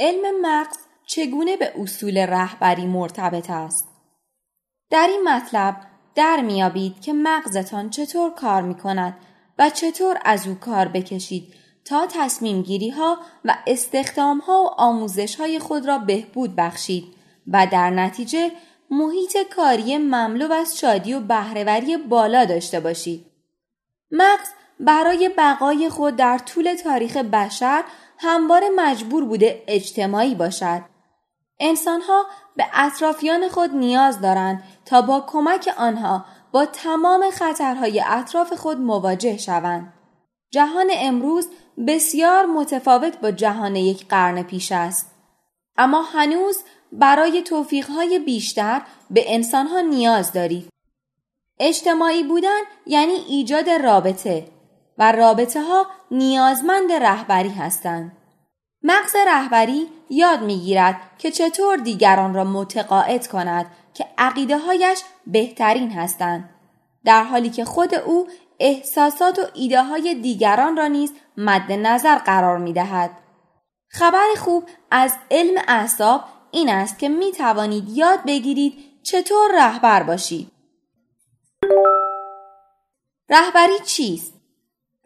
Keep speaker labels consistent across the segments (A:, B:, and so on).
A: علم مغز چگونه به اصول رهبری مرتبط است در این مطلب در میابید که مغزتان چطور کار می کند و چطور از او کار بکشید تا تصمیم گیری ها و استخدام ها و آموزش های خود را بهبود بخشید و در نتیجه محیط کاری مملو از شادی و بهرهوری بالا داشته باشید. مغز برای بقای خود در طول تاریخ بشر همواره مجبور بوده اجتماعی باشد. انسانها به اطرافیان خود نیاز دارند تا با کمک آنها با تمام خطرهای اطراف خود مواجه شوند. جهان امروز بسیار متفاوت با جهان یک قرن پیش است. اما هنوز برای توفیقهای بیشتر به انسانها نیاز دارید. اجتماعی بودن یعنی ایجاد رابطه و رابطه ها نیازمند رهبری هستند. مغز رهبری یاد می‌گیرد که چطور دیگران را متقاعد کند که عقیده هایش بهترین هستند در حالی که خود او احساسات و ایده های دیگران را نیز مد نظر قرار می دهد. خبر خوب از علم اعصاب این است که می توانید یاد بگیرید چطور رهبر باشید. رهبری چیست؟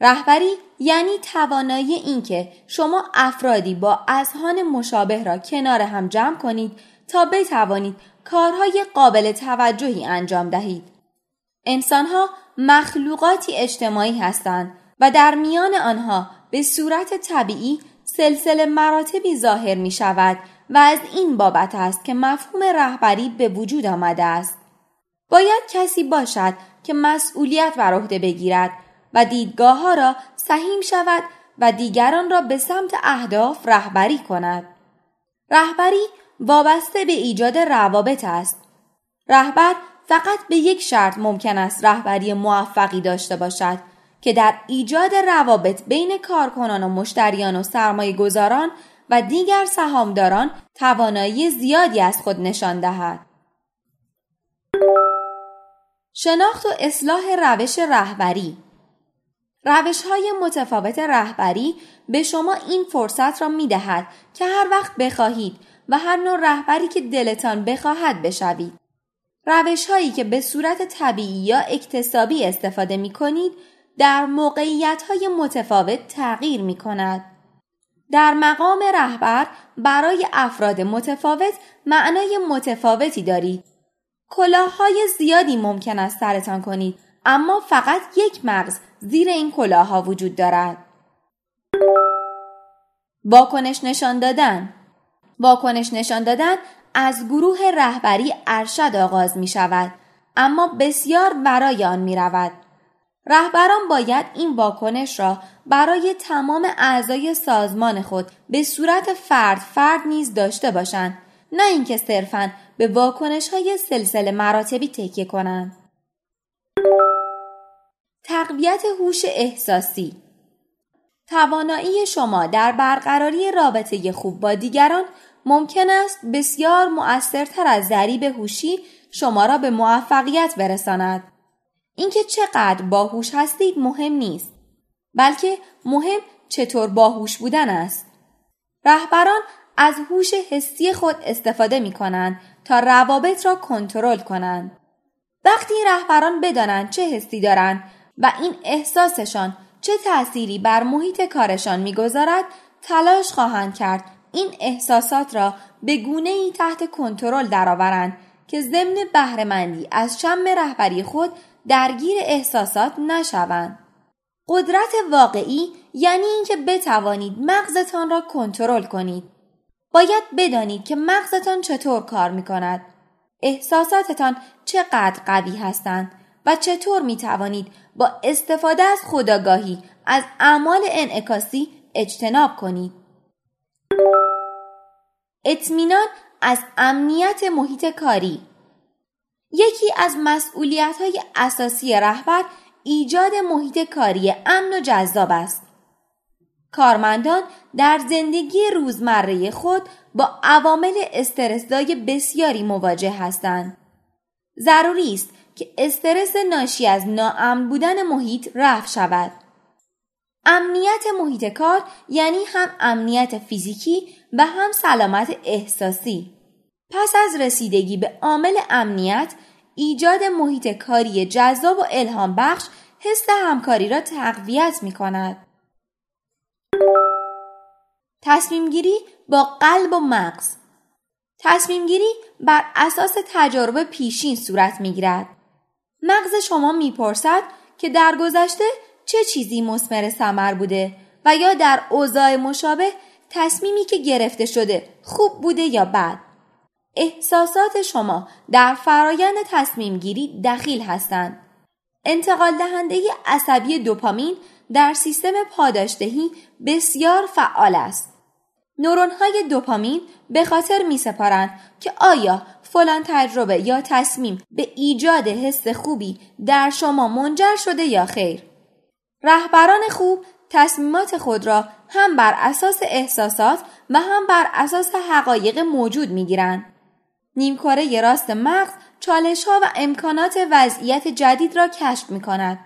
A: رهبری یعنی توانایی اینکه شما افرادی با اذهان مشابه را کنار هم جمع کنید تا بتوانید کارهای قابل توجهی انجام دهید. انسانها مخلوقاتی اجتماعی هستند و در میان آنها به صورت طبیعی سلسله مراتبی ظاهر می شود و از این بابت است که مفهوم رهبری به وجود آمده است. باید کسی باشد که مسئولیت بر عهده بگیرد و دیدگاه ها را سهیم شود و دیگران را به سمت اهداف رهبری کند. رهبری وابسته به ایجاد روابط است. رهبر فقط به یک شرط ممکن است رهبری موفقی داشته باشد که در ایجاد روابط بین کارکنان و مشتریان و سرمایه گذاران و دیگر سهامداران توانایی زیادی از خود نشان دهد. شناخت و اصلاح روش رهبری روش های متفاوت رهبری به شما این فرصت را می دهد که هر وقت بخواهید و هر نوع رهبری که دلتان بخواهد بشوید. روش هایی که به صورت طبیعی یا اکتسابی استفاده می کنید در موقعیت های متفاوت تغییر می کند. در مقام رهبر برای افراد متفاوت معنای متفاوتی دارید. کلاه های زیادی ممکن است سرتان کنید اما فقط یک مغز زیر این کلاها وجود دارد. واکنش نشان دادن واکنش نشان دادن از گروه رهبری ارشد آغاز می شود اما بسیار برای آن می رود. رهبران باید این واکنش را برای تمام اعضای سازمان خود به صورت فرد فرد نیز داشته باشند نه اینکه صرفاً به واکنش های سلسله مراتبی تکیه کنند. تقویت هوش احساسی توانایی شما در برقراری رابطه خوب با دیگران ممکن است بسیار مؤثرتر از ضریب هوشی شما را به موفقیت برساند. اینکه چقدر باهوش هستید مهم نیست بلکه مهم چطور باهوش بودن است. رهبران از هوش حسی خود استفاده می کنند تا روابط را کنترل کنند. وقتی رهبران بدانند چه حسی دارند و این احساسشان چه تأثیری بر محیط کارشان می‌گذارد تلاش خواهند کرد این احساسات را به گونه ای تحت کنترل درآورند که ضمن بهرهمندی از شم رهبری خود درگیر احساسات نشوند. قدرت واقعی یعنی اینکه بتوانید مغزتان را کنترل کنید. باید بدانید که مغزتان چطور کار می کند. احساساتتان چقدر قوی هستند و چطور می توانید با استفاده از خداگاهی از اعمال انعکاسی اجتناب کنید. اطمینان از امنیت محیط کاری یکی از مسئولیت های اساسی رهبر ایجاد محیط کاری امن و جذاب است. کارمندان در زندگی روزمره خود با عوامل استرسزای بسیاری مواجه هستند. ضروری است که استرس ناشی از ناامن بودن محیط رفع شود. امنیت محیط کار یعنی هم امنیت فیزیکی و هم سلامت احساسی. پس از رسیدگی به عامل امنیت ایجاد محیط کاری جذاب و الهام بخش حس همکاری را تقویت می کند. تصمیم گیری با قلب و مغز تصمیم گیری بر اساس تجارب پیشین صورت می گیرد. مغز شما می‌پرسد که در گذشته چه چیزی مسمر سمر بوده و یا در اوضاع مشابه تصمیمی که گرفته شده خوب بوده یا بد. احساسات شما در فرایند تصمیم گیری دخیل هستند. انتقال دهنده عصبی دوپامین در سیستم پاداشدهی بسیار فعال است. نورون های دوپامین به خاطر می سپارند که آیا فلان تجربه یا تصمیم به ایجاد حس خوبی در شما منجر شده یا خیر. رهبران خوب تصمیمات خود را هم بر اساس احساسات و هم بر اساس حقایق موجود می گیرند. نیمکره راست مغز چالش ها و امکانات وضعیت جدید را کشف می کند.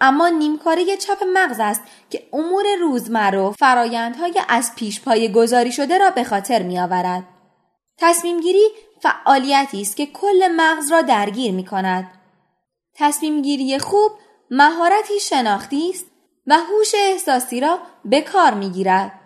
A: اما نیمکاره چپ مغز است که امور روزمره و فرایندهای از پیش پای گذاری شده را به خاطر می آورد. تصمیم گیری فعالیتی است که کل مغز را درگیر می کند. تصمیم گیری خوب مهارتی شناختی است و هوش احساسی را به کار می گیرد.